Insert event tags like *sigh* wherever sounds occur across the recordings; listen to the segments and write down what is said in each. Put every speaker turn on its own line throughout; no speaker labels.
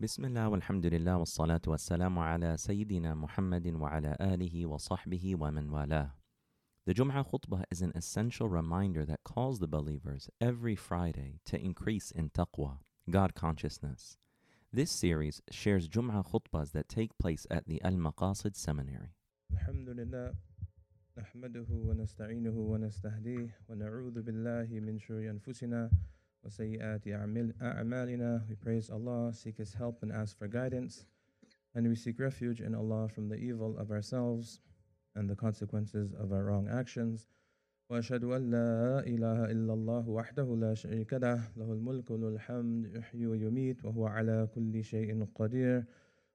بسم الله والحمد لله والصلاة والسلام على سيدنا محمد وعلى آله وصحبه ومن والاه. The Jum'ah khutbah is an essential reminder that calls the believers every Friday to increase in taqwa, God consciousness. This series shares Jum'ah khutbahs that take place at the Al Maqasid Seminary.
الحمد لله نحمده ونستعينه ونستهديه ونعوذ بالله من شرور أنفسنا وسيئات أعمالنا We praise Allah, seek His help and ask for guidance and we seek refuge in Allah from the evil of ourselves and the consequences of our wrong actions وأشهد أن لا إله إلا الله وحده لا شريك له له الملك وله الحمد يحيي ويميت وهو على كل شيء قدير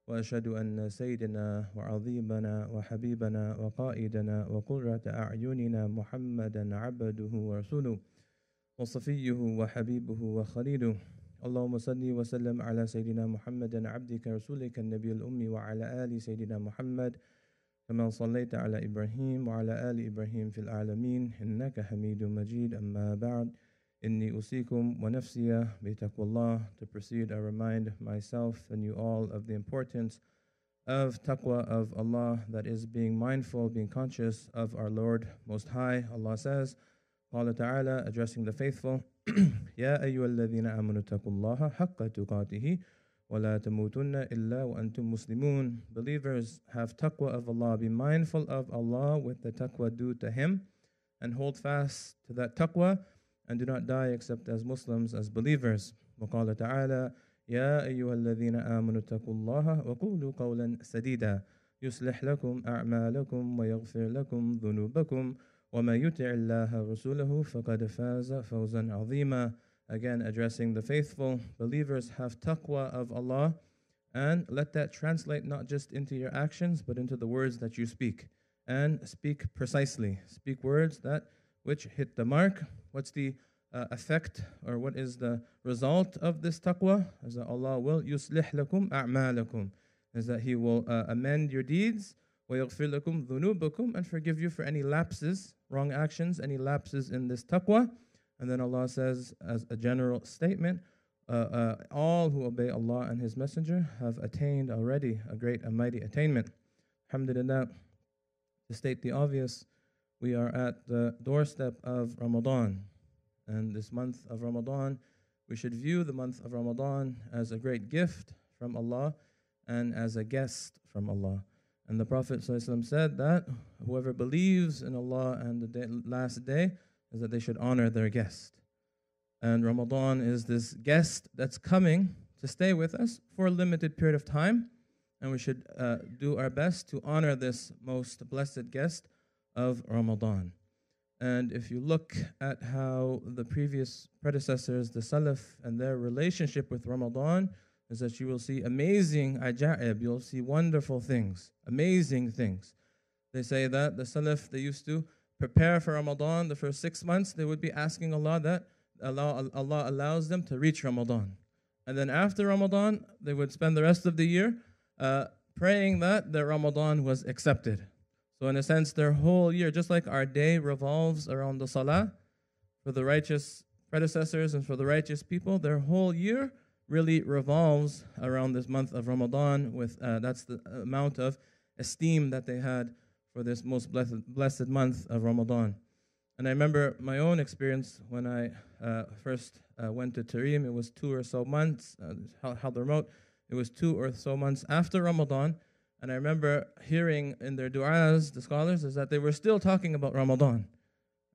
وأشهد أن سيدنا وعظيمنا وحبيبنا وقائدنا وقرة أعيننا محمدا عبده ورسوله وصفيه وحبيبه وخليله. اللهم صل وسلم على سيدنا محمد عبدك رسولك النبي الأمي وعلى آل سيدنا محمد كما صليت على إبراهيم وعلى آل إبراهيم في العالمين. إنك حميد مجيد. أما بعد إني أوصيكم ونفسي بتقوى الله to proceed I remind myself and you all of the importance of taqwa of Allah that is being mindful being conscious of our Lord Most High. Allah says قال تعالى addressing the faithful *clears throat* يا أيها الذين آمنوا اتقوا الله حق تقاته ولا تموتن إلا وأنتم مسلمون Believers have taqwa of Allah be mindful of Allah with the taqwa due to Him and hold fast to that taqwa and do not die except as Muslims, as believers. وقال تعالى يا أيها الذين آمنوا اتقوا الله وقولوا قولا سديدا يصلح لكم أعمالكم ويغفر لكم ذنوبكم وما يطع الله ورسوله فقد فاز فوزا عظيما Again, addressing the faithful believers have taqwa of Allah and let that translate not just into your actions but into the words that you speak and speak precisely. Speak words that which hit the mark. What's the uh, effect or what is the result of this taqwa? Is that Allah will yuslih lakum a'malakum. Is that He will uh, amend your deeds, وَيَغْفِرْ لَكُمْ ذُنُوبَكُمْ and forgive you for any lapses, wrong actions, any lapses in this taqwa. And then Allah says, as a general statement, uh, uh, all who obey Allah and His Messenger have attained already a great and mighty attainment. Alhamdulillah, to state the obvious, we are at the doorstep of Ramadan. And this month of Ramadan, we should view the month of Ramadan as a great gift from Allah and as a guest from Allah. And the Prophet ﷺ said that whoever believes in Allah and the day, last day is that they should honor their guest. And Ramadan is this guest that's coming to stay with us for a limited period of time. And we should uh, do our best to honor this most blessed guest of Ramadan. And if you look at how the previous predecessors, the Salaf, and their relationship with Ramadan, is that you will see amazing ajaib, you'll see wonderful things, amazing things. They say that the Salaf, they used to prepare for Ramadan the first six months, they would be asking Allah that Allah, Allah allows them to reach Ramadan. And then after Ramadan, they would spend the rest of the year uh, praying that their Ramadan was accepted. So, in a sense, their whole year, just like our day revolves around the salah, for the righteous predecessors and for the righteous people, their whole year really revolves around this month of Ramadan. With uh, that's the amount of esteem that they had for this most blessed, blessed month of Ramadan. And I remember my own experience when I uh, first uh, went to Tarim. It was two or so months, uh, the remote. It was two or so months after Ramadan. And I remember hearing in their du'as, the scholars, is that they were still talking about Ramadan.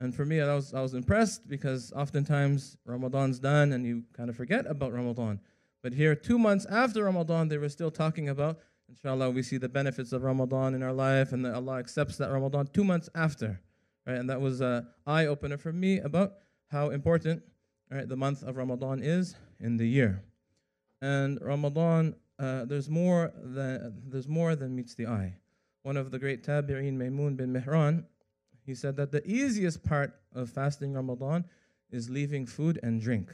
And for me, I was, I was impressed because oftentimes Ramadan's done and you kind of forget about Ramadan. But here, two months after Ramadan, they were still talking about, inshallah, we see the benefits of Ramadan in our life and that Allah accepts that Ramadan two months after. Right? And that was an eye opener for me about how important right, the month of Ramadan is in the year. And Ramadan uh, there's more than there's more than meets the eye. One of the great tabi'in, Maymun bin Mihran, he said that the easiest part of fasting Ramadan is leaving food and drink.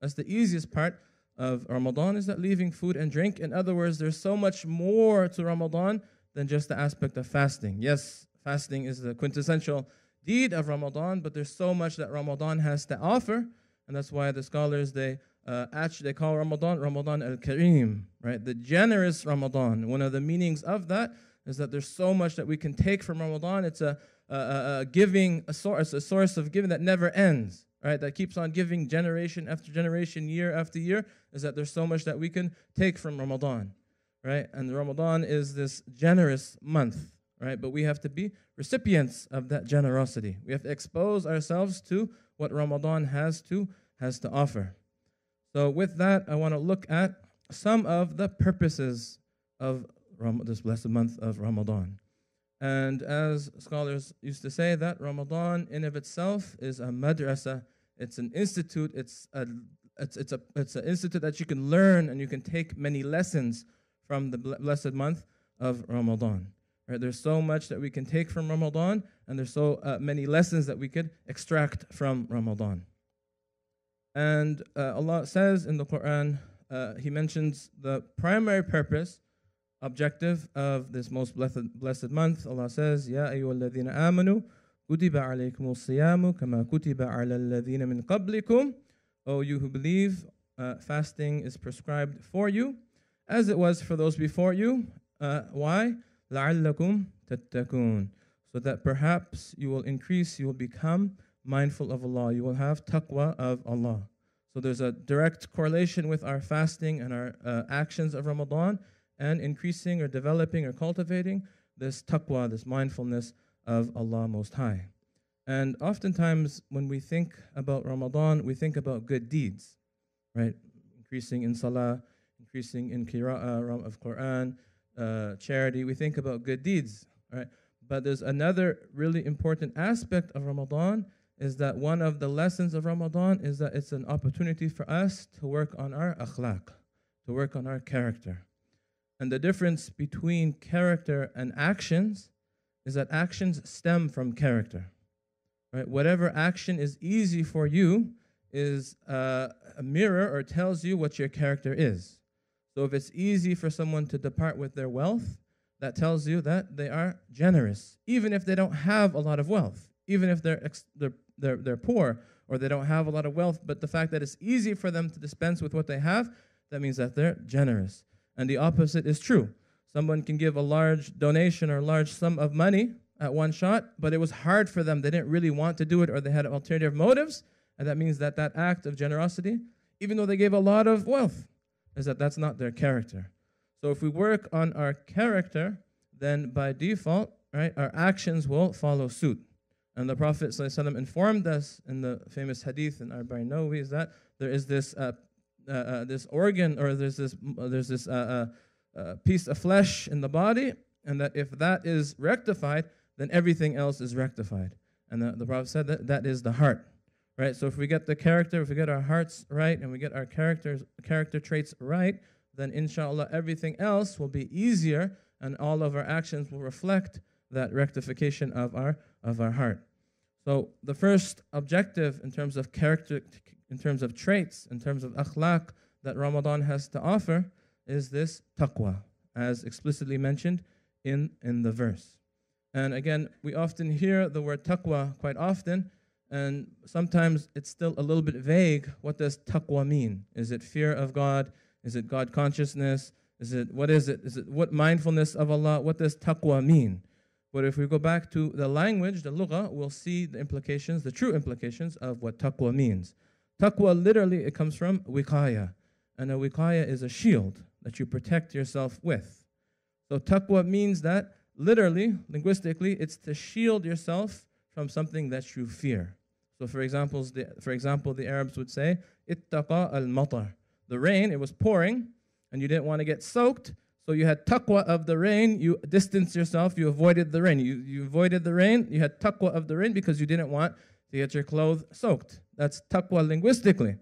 That's the easiest part of Ramadan is that leaving food and drink. In other words, there's so much more to Ramadan than just the aspect of fasting. Yes, fasting is the quintessential deed of Ramadan, but there's so much that Ramadan has to offer, and that's why the scholars they Uh, actually, they call Ramadan Ramadan al Kareem, right? The generous Ramadan. One of the meanings of that is that there's so much that we can take from Ramadan. It's a, a, a, a giving, a source, a source of giving that never ends, right? That keeps on giving generation after generation, year after year. Is that there's so much that we can take from Ramadan, right? And Ramadan is this generous month, right? But we have to be recipients of that generosity. We have to expose ourselves to what Ramadan has to has to offer. So, with that, I want to look at some of the purposes of Ram- this blessed month of Ramadan. And as scholars used to say, that Ramadan in of itself is a madrasa. It's an institute. It's a it's it's a it's an institute that you can learn and you can take many lessons from the blessed month of Ramadan. Right? There's so much that we can take from Ramadan, and there's so uh, many lessons that we could extract from Ramadan. And uh, Allah says in the Quran, uh, He mentions the primary purpose, objective of this most blessed, blessed month. Allah says, Ya ayyuhalladhina amanu, kutiba alaykum siyamu kama kutiba ala alladhina min qablikum. O you who believe, uh, fasting is prescribed for you, as it was for those before you. Uh, why? لَعَلَّكُمْ تَتَّقُونَ So that perhaps you will increase, you will become mindful of Allah. You will have taqwa of Allah. So there's a direct correlation with our fasting and our uh, actions of Ramadan and increasing or developing or cultivating this taqwa, this mindfulness of Allah Most High. And oftentimes, when we think about Ramadan, we think about good deeds, right? Increasing in salah, increasing in qira'ah of Quran, uh, charity. We think about good deeds, right? But there's another really important aspect of Ramadan is that one of the lessons of Ramadan is that it's an opportunity for us to work on our akhlaq, to work on our character. And the difference between character and actions is that actions stem from character. Right? Whatever action is easy for you is uh, a mirror or tells you what your character is. So if it's easy for someone to depart with their wealth, that tells you that they are generous, even if they don't have a lot of wealth, even if they're, ex- they're they're, they're poor or they don't have a lot of wealth, but the fact that it's easy for them to dispense with what they have, that means that they're generous. And the opposite is true. Someone can give a large donation or large sum of money at one shot, but it was hard for them. They didn't really want to do it or they had alternative motives. And that means that that act of generosity, even though they gave a lot of wealth, is that that's not their character. So if we work on our character, then by default, right, our actions will follow suit. And the Prophet ﷺ informed us in the famous hadith in Arba'in Nawawi is that there is this uh, uh, uh, this organ or there's this uh, there's this uh, piece of flesh in the body, and that if that is rectified, then everything else is rectified. And the, the Prophet said that that is the heart, right? So if we get the character, if we get our hearts right, and we get our characters character traits right, then inshallah everything else will be easier, and all of our actions will reflect that rectification of our of our heart. So the first objective in terms of character, in terms of traits, in terms of akhlaq that Ramadan has to offer is this taqwa, as explicitly mentioned in, in the verse. And again, we often hear the word taqwa quite often, and sometimes it's still a little bit vague. What does taqwa mean? Is it fear of God? Is it God consciousness? Is it what is it? Is it what mindfulness of Allah? What does taqwa mean? But if we go back to the language, the lugha, we'll see the implications, the true implications of what taqwa means. Taqwa literally it comes from wiqaya, and a wiqaya is a shield that you protect yourself with. So taqwa means that literally, linguistically, it's to shield yourself from something that you fear. So for example, the, for example, the Arabs would say, ittaqa al-matar. The rain, it was pouring, and you didn't want to get soaked, so you had taqwa of the rain, you distanced yourself, you avoided the rain. You, you avoided the rain, you had taqwa of the rain because you didn't want to get your clothes soaked. That's taqwa linguistically.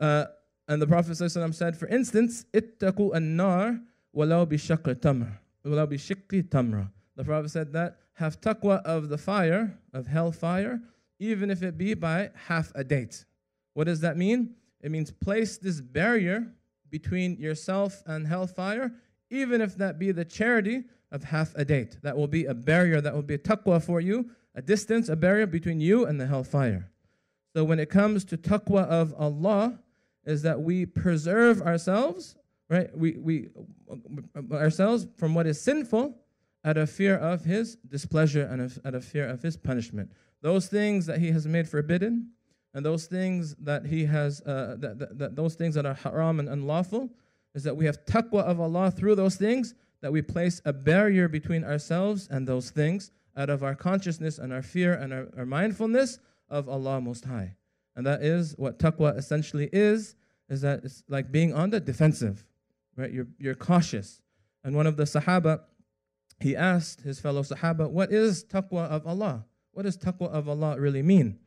Uh, and the Prophet ﷺ said, for instance, ittaqu an-nar walau bi tamr. Walau bi tamra. The Prophet said that, have taqwa of the fire, of hell fire, even if it be by half a date. What does that mean? It means place this barrier between yourself and hellfire even if that be the charity of half a date. That will be a barrier, that will be a taqwa for you, a distance, a barrier between you and the hellfire. So when it comes to taqwa of Allah, is that we preserve ourselves, right? We, we ourselves from what is sinful out of fear of his displeasure and out of fear of his punishment. Those things that he has made forbidden, and those things that he has, uh, that, that, that those things that are haram and unlawful, is that we have taqwa of Allah through those things, that we place a barrier between ourselves and those things out of our consciousness and our fear and our, our mindfulness of Allah Most High. And that is what taqwa essentially is, is that it's like being on the defensive, right? You're, you're cautious. And one of the Sahaba, he asked his fellow Sahaba, what is taqwa of Allah? What does taqwa of Allah really mean?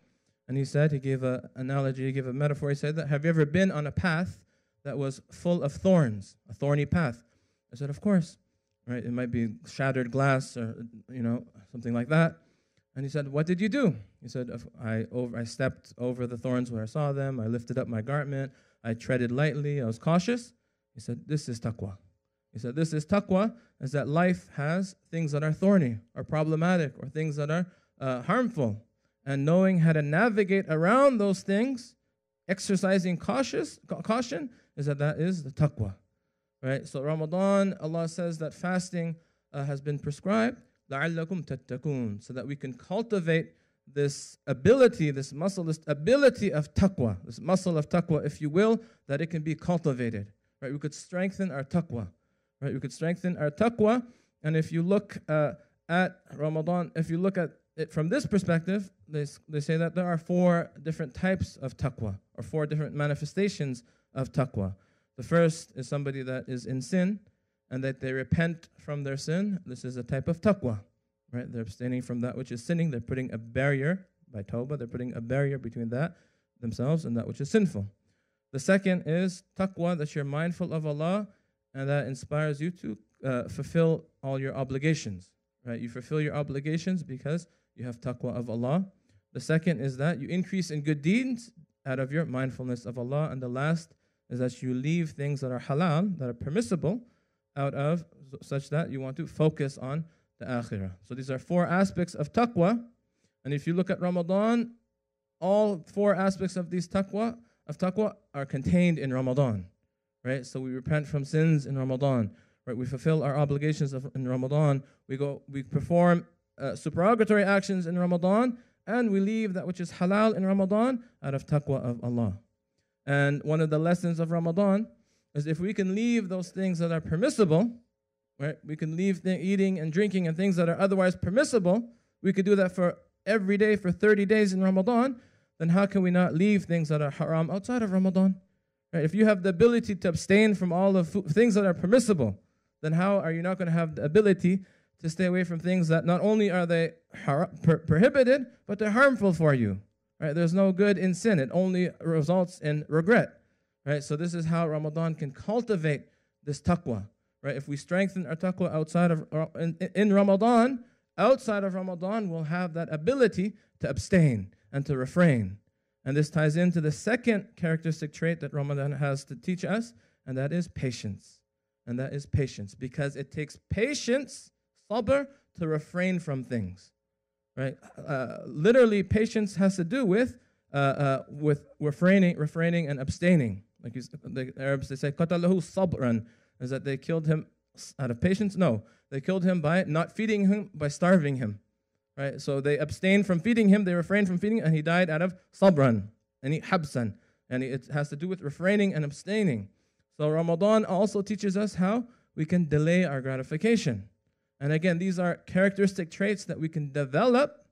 And he said, he gave an analogy, he gave a metaphor. He said that, have you ever been on a path that was full of thorns, a thorny path? I said, of course. Right? It might be shattered glass or, you know, something like that. And he said, what did you do? He said, I, over, I stepped over the thorns where I saw them. I lifted up my garment. I treaded lightly. I was cautious. He said, this is taqwa. He said, this is taqwa, is that life has things that are thorny or problematic or things that are uh, harmful and knowing how to navigate around those things, exercising cautious caution, is that that is the taqwa, right? So Ramadan, Allah says that fasting uh, has been prescribed, لَعَلَّكُمْ تَتَّقُونَ, so that we can cultivate this ability, this muscle, this ability of taqwa, this muscle of taqwa, if you will, that it can be cultivated, right? We could strengthen our taqwa, right? We could strengthen our taqwa, and if you look uh, at Ramadan, if you look at it, from this perspective, they, they say that there are four different types of taqwa, or four different manifestations of taqwa. The first is somebody that is in sin and that they repent from their sin. This is a type of taqwa, right? They're abstaining from that which is sinning. They're putting a barrier by tawbah, they're putting a barrier between that themselves and that which is sinful. The second is taqwa, that you're mindful of Allah and that inspires you to uh, fulfill all your obligations, right? You fulfill your obligations because you have taqwa of Allah. The second is that you increase in good deeds out of your mindfulness of Allah. And the last is that you leave things that are halal, that are permissible, out of such that you want to focus on the akhirah. So these are four aspects of taqwa. And if you look at Ramadan, all four aspects of these taqwa of taqwa are contained in Ramadan. Right? So we repent from sins in Ramadan. Right? We fulfill our obligations of, in Ramadan. We go we perform uh, supererogatory actions in Ramadan, and we leave that which is halal in Ramadan out of taqwa of Allah. And one of the lessons of Ramadan is if we can leave those things that are permissible, right? We can leave eating and drinking and things that are otherwise permissible. We could do that for every day for 30 days in Ramadan. Then how can we not leave things that are haram outside of Ramadan? Right? If you have the ability to abstain from all the things that are permissible, then how are you not going to have the ability to stay away from things that not only are they prohibited, but they're harmful for you. Right? There's no good in sin. It only results in regret. Right? So this is how Ramadan can cultivate this taqwa. Right? If we strengthen our taqwa outside of uh, in, in Ramadan, outside of Ramadan, we'll have that ability to abstain and to refrain. And this ties into the second characteristic trait that Ramadan has to teach us, and that is patience. And that is patience, because it takes patience sabr, to refrain from things. Right? Uh, literally, patience has to do with uh, uh, with refraining, refraining and abstaining. Like the Arabs, they say "qatalahu sabran," is that they killed him out of patience. No, they killed him by not feeding him, by starving him. Right? So they abstained from feeding him, they refrained from feeding, and he died out of sabran, and he habsan, and it has to do with refraining and abstaining. So Ramadan also teaches us how we can delay our gratification. And again, these are characteristic traits that we can develop,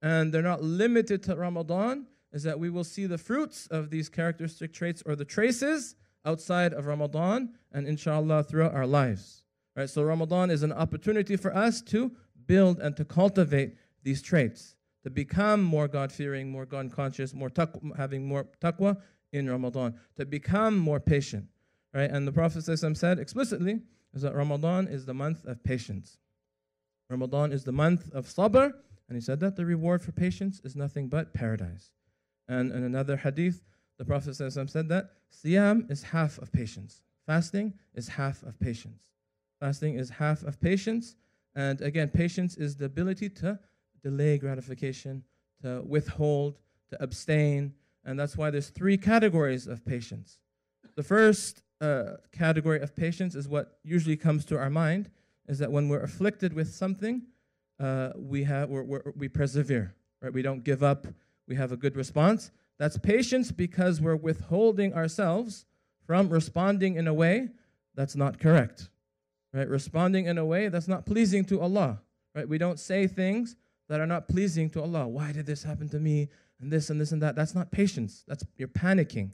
and they're not limited to Ramadan, is that we will see the fruits of these characteristic traits or the traces outside of Ramadan and inshallah throughout our lives. Right? So Ramadan is an opportunity for us to build and to cultivate these traits, to become more God-fearing, more God-conscious, more taqwa, having more taqwa in Ramadan, to become more patient. Right? And the Prophet said explicitly is that Ramadan is the month of patience. Ramadan is the month of sabr, and he said that the reward for patience is nothing but paradise. And in another hadith, the Prophet said that Siyam is half of patience. Fasting is half of patience. Fasting is half of patience. And again, patience is the ability to delay gratification, to withhold, to abstain, And that's why there's three categories of patience. The first uh, category of patience is what usually comes to our mind is that when we're afflicted with something, uh, we, have, we're, we're, we persevere, right? We don't give up. We have a good response. That's patience because we're withholding ourselves from responding in a way that's not correct, right? Responding in a way that's not pleasing to Allah, right? We don't say things that are not pleasing to Allah. Why did this happen to me? And this and this and that. That's not patience. That's you're panicking,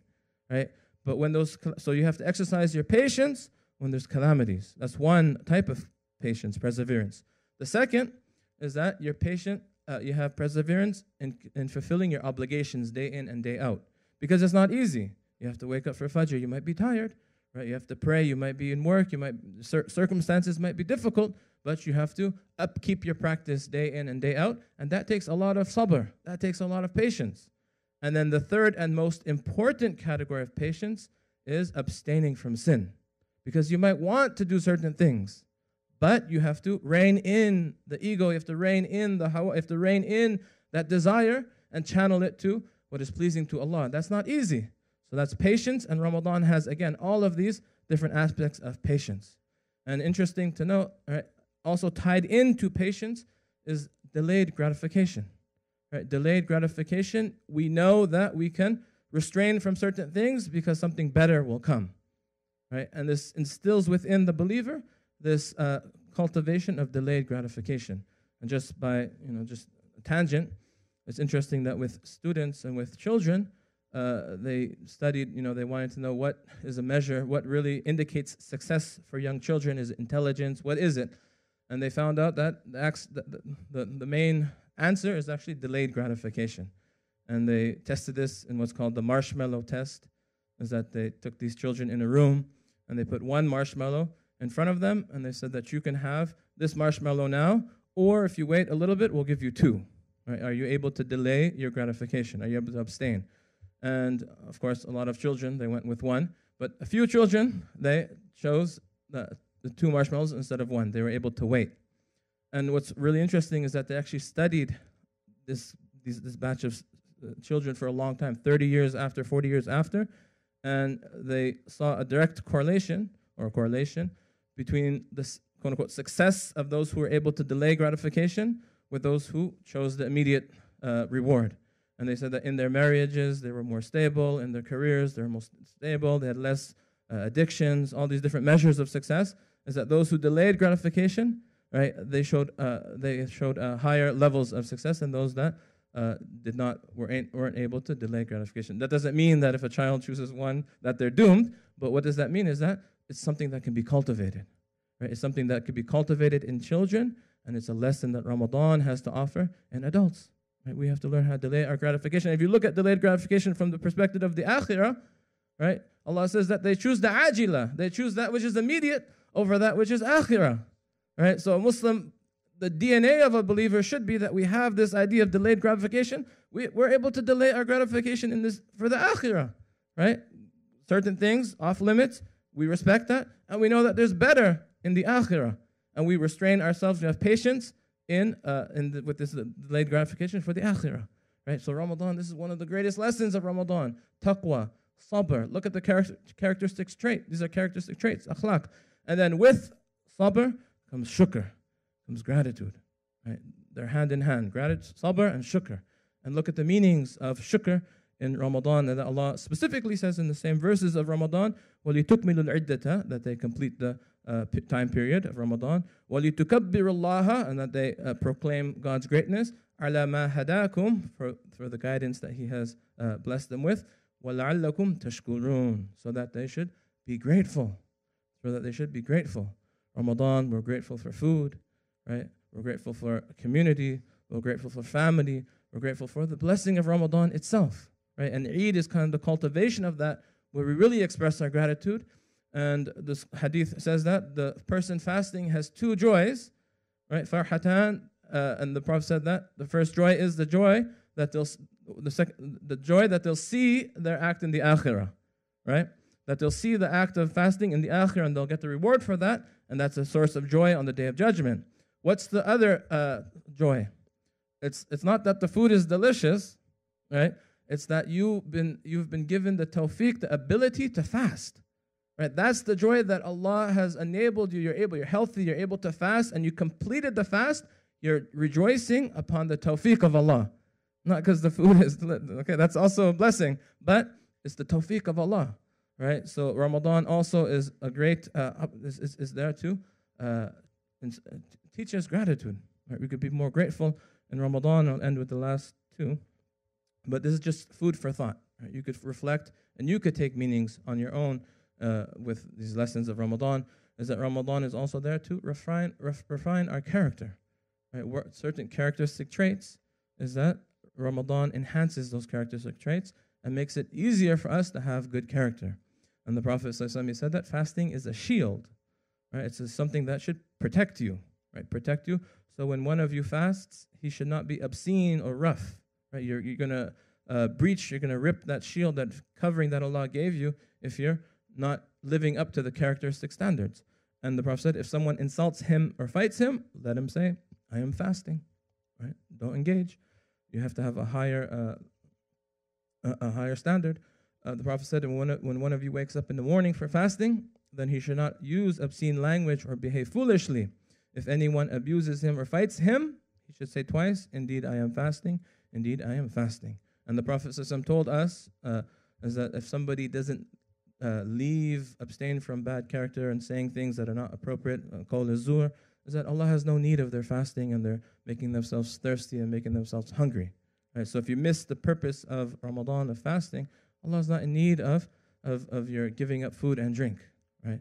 right? But when those, so you have to exercise your patience when there's calamities. That's one type of patience, perseverance. The second is that you're patient, uh, you have perseverance in, in fulfilling your obligations day in and day out. Because it's not easy. You have to wake up for Fajr, you might be tired, right? You have to pray, you might be in work, you might, cir- circumstances might be difficult, but you have to upkeep your practice day in and day out. And that takes a lot of sabr, that takes a lot of patience. And then the third and most important category of patience is abstaining from sin. Because you might want to do certain things, but you have to rein in the ego, you have to rein in the hawa, you have to rein in that desire and channel it to what is pleasing to Allah. That's not easy. So that's patience, and Ramadan has, again, all of these different aspects of patience. And interesting to note, right, also tied into patience is delayed gratification. Right? Delayed gratification, we know that we can restrain from certain things because something better will come. Right? And this instills within the believer this uh, cultivation of delayed gratification. And just by, you know, just a tangent, it's interesting that with students and with children, uh, they studied, you know, they wanted to know what is a measure, what really indicates success for young children. Is intelligence? What is it? And they found out that the, the, the main answer is actually delayed gratification. And they tested this in what's called the marshmallow test, is that they took these children in a room and they put one marshmallow in front of them and they said that you can have this marshmallow now, or if you wait a little bit, we'll give you two. Right? Are you able to delay your gratification? Are you able to abstain? And of course, a lot of children, they went with one. But a few children, they chose the, the two marshmallows instead of one. They were able to wait. And what's really interesting is that they actually studied this, these, this batch of uh, children for a long time 30 years after, 40 years after and they saw a direct correlation or correlation between the quote unquote success of those who were able to delay gratification with those who chose the immediate uh, reward. And they said that in their marriages, they were more stable, in their careers, they were more stable, they had less uh, addictions, all these different measures of success. Is that those who delayed gratification, right, they showed, uh, they showed uh, higher levels of success than those that uh, did not were weren't able to delay gratification. That doesn't mean that if a child chooses one that they're doomed. But what does that mean? Is that it's something that can be cultivated, right? It's something that could be cultivated in children, and it's a lesson that Ramadan has to offer in adults. Right? We have to learn how to delay our gratification. If you look at delayed gratification from the perspective of the akhirah, right? Allah says that they choose the ajila, they choose that which is immediate over that which is akhirah. Right? So a Muslim the DNA of a believer should be that we have this idea of delayed gratification. We, we're able to delay our gratification in this for the akhirah, right? Certain things off limits, we respect that, and we know that there's better in the akhirah, and we restrain ourselves. We have patience in, uh, in the, with this delayed gratification for the akhirah, right? So Ramadan, this is one of the greatest lessons of Ramadan: taqwa, sabr. Look at the character, characteristics trait. These are characteristic traits, akhlaq, and then with sabr comes shukr comes gratitude. Right? They're hand in hand. Gratitude, sabr, and shukr. And look at the meanings of shukr in Ramadan and that Allah specifically says in the same verses of Ramadan, وَلِتُكْمِلُ الْعِدَّةَ that they complete the uh, time period of Ramadan, وَلِتُكَبِّرُ اللَّهَ and that they uh, proclaim God's greatness, عَلَى مَا هَدَاكُمْ for, for the guidance that He has uh, blessed them with, وَلَعَلَّكُمْ تَشْكُرُونَ so that they should be grateful, so that they should be grateful. Ramadan, we're grateful for food, right? We're grateful for community. We're grateful for family. We're grateful for the blessing of Ramadan itself, right? And Eid is kind of the cultivation of that, where we really express our gratitude. And this hadith says that the person fasting has two joys, right? Farhatan, uh, and the Prophet said that the first joy is the joy that they'll the second the joy that they'll see their act in the akhirah, right? That they'll see the act of fasting in the akhirah and they'll get the reward for that, and that's a source of joy on the day of judgment. What's the other uh, joy? It's, it's not that the food is delicious, right? It's that you've been, you've been given the tawfiq, the ability to fast. Right? That's the joy that Allah has enabled you. You're able, you're healthy, you're able to fast, and you completed the fast. You're rejoicing upon the tawfiq of Allah. Not because the food *laughs* is, okay, that's also a blessing, but it's the tawfiq of Allah. Right? So Ramadan also is a great, uh, is, is, is there to uh, teach us gratitude. Right? We could be more grateful in Ramadan. I'll end with the last two. But this is just food for thought. Right? You could reflect and you could take meanings on your own uh, with these lessons of Ramadan. Is that Ramadan is also there to refine, ref, refine our character. Right? Certain characteristic traits is that Ramadan enhances those characteristic traits and makes it easier for us to have good character. And the Prophet ﷺ said that fasting is a shield. Right? It's something that should protect you. Right? Protect you. So when one of you fasts, he should not be obscene or rough. Right? You're, you're going to uh, breach, you're going to rip that shield, that covering that Allah gave you if you're not living up to the characteristic standards. And the Prophet said, if someone insults him or fights him, let him say, I am fasting. Right? Don't engage. You have to have a higher, uh, a, a, higher standard. Uh, the Prophet said, when when one of you wakes up in the morning for fasting, then he should not use obscene language or behave foolishly. If anyone abuses him or fights him, he should say twice, Indeed, I am fasting. Indeed, I am fasting. And the Prophet told us uh, is that if somebody doesn't uh, leave, abstain from bad character and saying things that are not appropriate, uh, qawl az-zur, is that Allah has no need of their fasting and they're making themselves thirsty and making themselves hungry. Right? So if you miss the purpose of Ramadan, of fasting, Allah is not in need of, of, of your giving up food and drink. Right?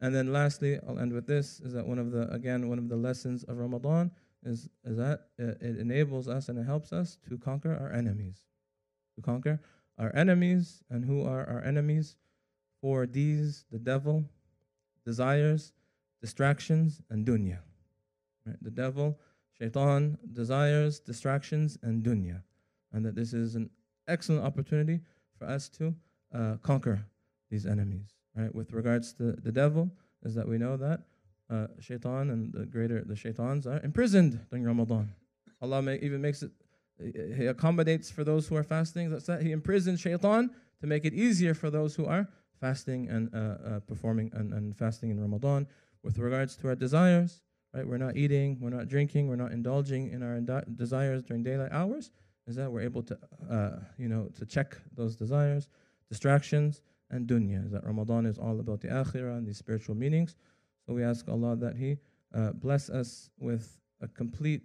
And then lastly, I'll end with this, is that one of the, again, one of the lessons of Ramadan is, is that it, it enables us and it helps us to conquer our enemies. To conquer our enemies, and who are our enemies? For these, the devil, desires, distractions, and dunya. Right? The devil, shaitan, desires, distractions, and dunya. And that this is an excellent opportunity for us to uh, conquer these enemies. Right? With regards to the devil, is that we know that uh, shaitan and the greater the shaitans are imprisoned during Ramadan. Allah may, even makes it, He accommodates for those who are fasting. That's that He imprisons shaitan to make it easier for those who are fasting and uh, uh, performing and, and fasting in Ramadan with regards to our desires, right? We're not eating, we're not drinking, we're not indulging in our indi- desires during daylight hours. Is that we're able to, uh, you know, to check those desires, distractions, and dunya. Is that Ramadan is all about the akhirah and these spiritual meanings. So we ask Allah that He uh, bless us with a complete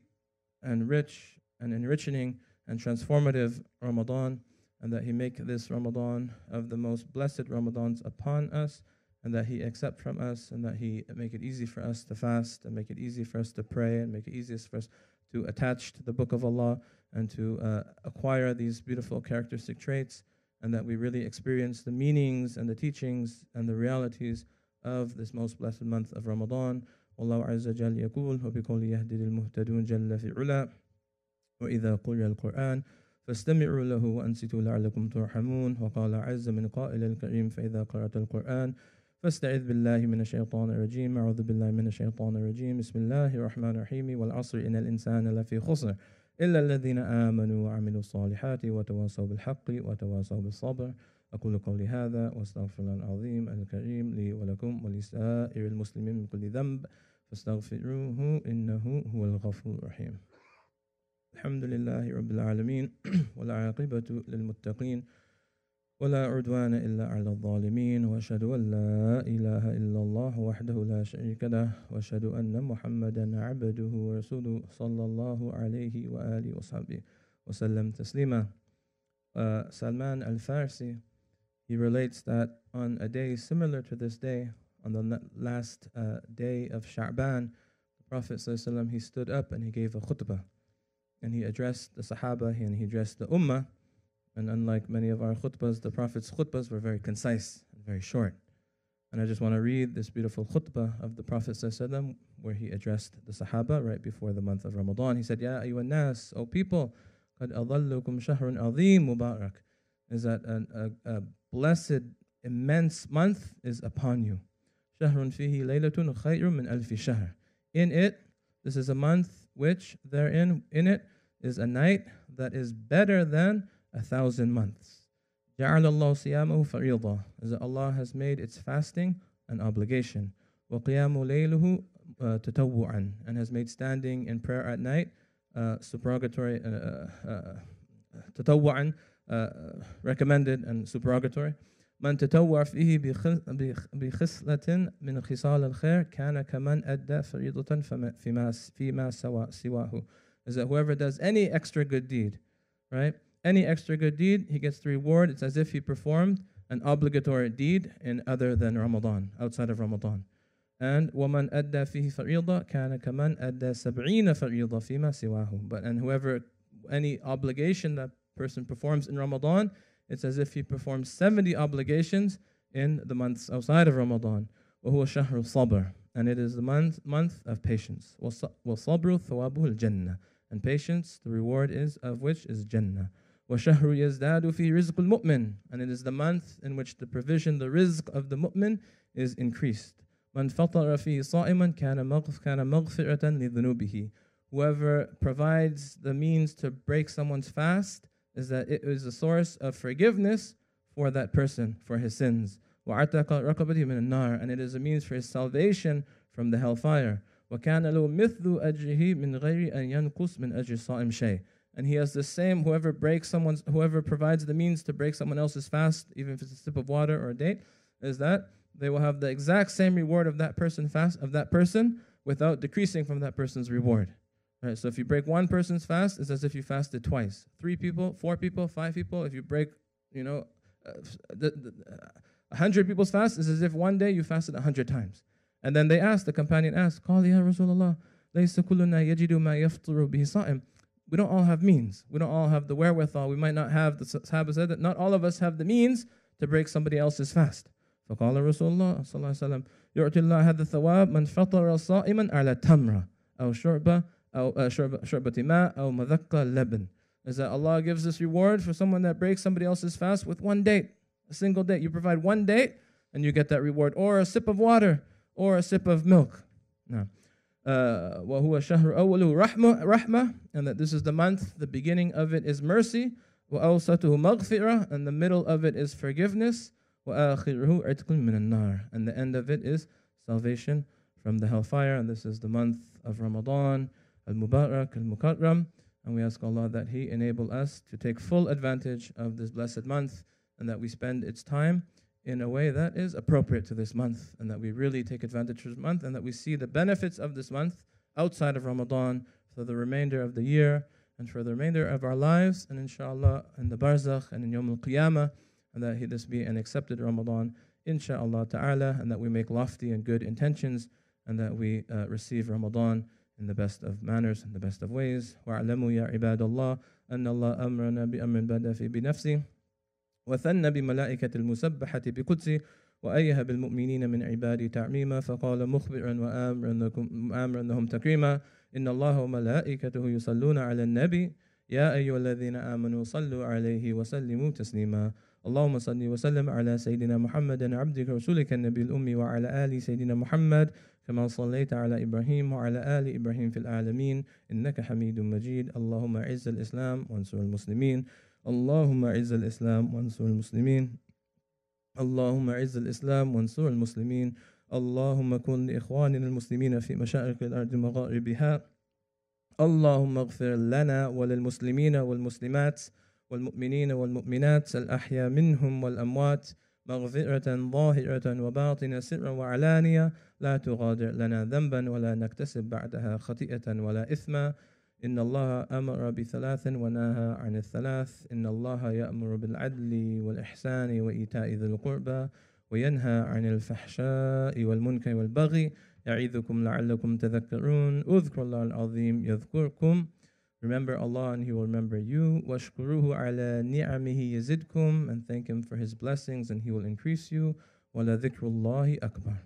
and rich and enriching and transformative Ramadan, and that He make this Ramadan of the most blessed Ramadans upon us and that He accept from us, and that He make it easy for us to fast, and make it easy for us to pray, and make it easiest for us to attach to the Book of Allah and to uh, acquire these beautiful characteristic traits, and that we really experience the meanings and the teachings and the realities of this most blessed month of Ramadan. والله عز وجل يقول وبقول يهدي للمهتدون جل في علا وإذا قرئ القرآن فاستمعوا له وأنصتوا لعلكم ترحمون وقال عز من قائل الكريم فإذا قرأت القرآن فاستعذ بالله من الشيطان الرجيم أعوذ بالله من الشيطان الرجيم بسم الله الرحمن الرحيم والعصر إن الإنسان لفي خسر إلا الذين آمنوا وعملوا الصالحات وتواصوا بالحق وتواصوا بالصبر أقول قولي هذا وأستغفر الله العظيم الكريم لي ولكم ولسائر المسلمين من كل ذنب فاستغفروه إنه هو الغفور الرحيم. الحمد لله رب العالمين *clears throat* والعاقبة للمتقين ولا عدوان إلا على الظالمين وأشهد أن لا إله إلا الله وحده لا شريك له وأشهد أن محمدا عبده ورسوله صلى الله عليه وآله وصحبه وسلم تسليما. uh, Salman al-Farsi He relates that on a day similar to this day, on the last uh, day of Sha'ban, the Prophet ﷺ, he stood up and he gave a khutbah. And he addressed the Sahaba and he addressed the Ummah. And unlike many of our khutbahs, the Prophet's khutbahs were very concise and very short. And I just want to read this beautiful khutbah of the Prophet ﷺ where he addressed the Sahaba right before the month of Ramadan. He said, Ya ayyuhan nas, O people, qad adallukum shahrun azim mubarak. Is that an, a, a blessed, immense month is upon you. شهر فيه ليلة خير من ألف شهر. In it, this is a month which therein, in it, is a night that is better than a thousand months. جعل الله صيامه فريضة is that Allah has made its fasting an obligation. وقيام ليله uh, تطوعا and has made standing in prayer at night uh, supererogatory uh, uh, uh, تطوعا uh, recommended and supererogatory من تطوع فيه بخل- بخ- بخصلة من خصال الخير كان كمن أدى فريضة فما- فيما فيما سوا سواه is that whoever does any extra good deed right any extra good deed he gets the reward it's as if he performed an obligatory deed in other than Ramadan outside of Ramadan and ومن أدى فيه فريضة كان كمن أدى سبعين فريضة فيما سواه but and whoever any obligation that person performs in Ramadan it's as if he performs 70 obligations in the months outside of Ramadan. وهو شهر الصبر and it is the month month of patience. والص- والصبر ثوابه الجنة and patience the reward is of which is Jannah. وشهر يزداد في رزق المؤمن and it is the month in which the provision the rizq of the mu'min is increased. من فطر فيه صائما كان مغف كان مغفرة لذنوبه. Whoever provides the means to break someone's fast is that it is a source of forgiveness for that person, for his sins. And it is a means for his salvation from the hellfire. And he has the same, whoever breaks someone's, whoever provides the means to break someone else's fast, even if it's a sip of water or a date, is that they will have the exact same reward of that person fast of that person without decreasing from that person's reward. Right, so if you break one person's fast, it's as if you fasted twice. Three people, four people, five people. If you break, you know, uh, f- the, the, uh, a hundred people's fast, it's as if one day you fasted a hundred times. And then they asked, the companion asked, قال يا رسول الله ليس كلنا يجد ما يفطر به صائم. We don't all have means. We don't all have the wherewithal. We might not have, the Sahaba said that not all of us have the means to break somebody else's fast. فقال رسول الله صلى الله عليه وسلم يعطي الله هذا الثواب من فطر صائما على تمرة أو شربة أو uh, شرب- شربة ماء أو مذقة لبن is that Allah gives this reward for someone that breaks somebody else's fast with one date, a single date. You provide one date and you get that reward, or a sip of water, or a sip of milk. No. Uh, وهو شهر أوله رحمة رحمة and that this is the month, the beginning of it is mercy, وأوسطه مغفرة and the middle of it is forgiveness, وآخره عتق من النار and the end of it is salvation from the hellfire. And this is the month of Ramadan, al-Mubarak, al-Mukarram. And we ask Allah that He enable us to take full advantage of this blessed month and that we spend its time in a way that is appropriate to this month and that we really take advantage of this month and that we see the benefits of this month outside of Ramadan for the remainder of the year and for the remainder of our lives and inshallah in the barzakh and in Yawm al-Qiyamah and that he, this be an accepted Ramadan inshallah ta'ala and that we make lofty and good intentions and that we uh, receive Ramadan in the best of manners and the best of ways. وَاعْلَمُوا يَا عِبَادَ اللَّهِ أَنَّ اللَّهَ أَمْرَنَا بِأَمْرٍ بَدَى فِي بِنَفْسِهِ وثنى بملائكة المسبحة بقدسه وأيه بالمؤمنين من عبادي تعميما فقال مخبرا وآمرا لهم تكريما إن الله وملائكته يصلون على النبي يا أيها الذين آمنوا صلوا عليه وسلموا تسليما اللهم صل وسلم على سيدنا محمد عبدك ورسولك النبي الأمي وعلى آل سيدنا محمد كما صليت على إبراهيم وعلى آل إبراهيم في العالمين إنك حميد مجيد. اللهم أعز الإسلام وانصر المسلمين. اللهم أعز الإسلام وانصر المسلمين. اللهم أعز الإسلام وانصر المسلمين. اللهم كن لإخواننا المسلمين في مشارق الأرض مغاربها. اللهم اغفر لنا وللمسلمين والمسلمات والمؤمنين والمؤمنات الأحياء منهم والأموات. مغفرة ظاهرة وباطنة سرا وعلانية لا تغادر لنا ذنبا ولا نكتسب بعدها خطيئة ولا إثما. إن الله أمر بثلاث ونهى عن الثلاث. إن الله يأمر بالعدل والإحسان وإيتاء ذي القربى وينهى عن الفحشاء والمنكر والبغي. يعظكم لعلكم تذكرون. اذكروا الله العظيم يذكركم. Remember Allah and He will remember you. Washkuruhu ala ni'amihi yazidkum. And thank Him for His blessings and He will increase you. Wala dhikrullahi akbar.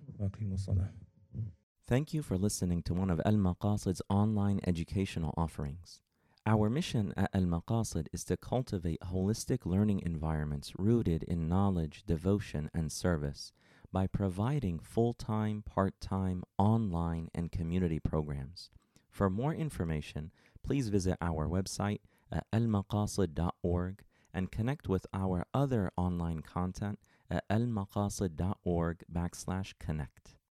Thank you for listening to one of Al Maqasid's online educational offerings. Our mission at Al Maqasid is to cultivate holistic learning environments rooted in knowledge, devotion, and service by providing full time, part time, online, and community programs. For more information, please visit our website at almaqasid.org and connect with our other online content at almaqasid.org backslash connect.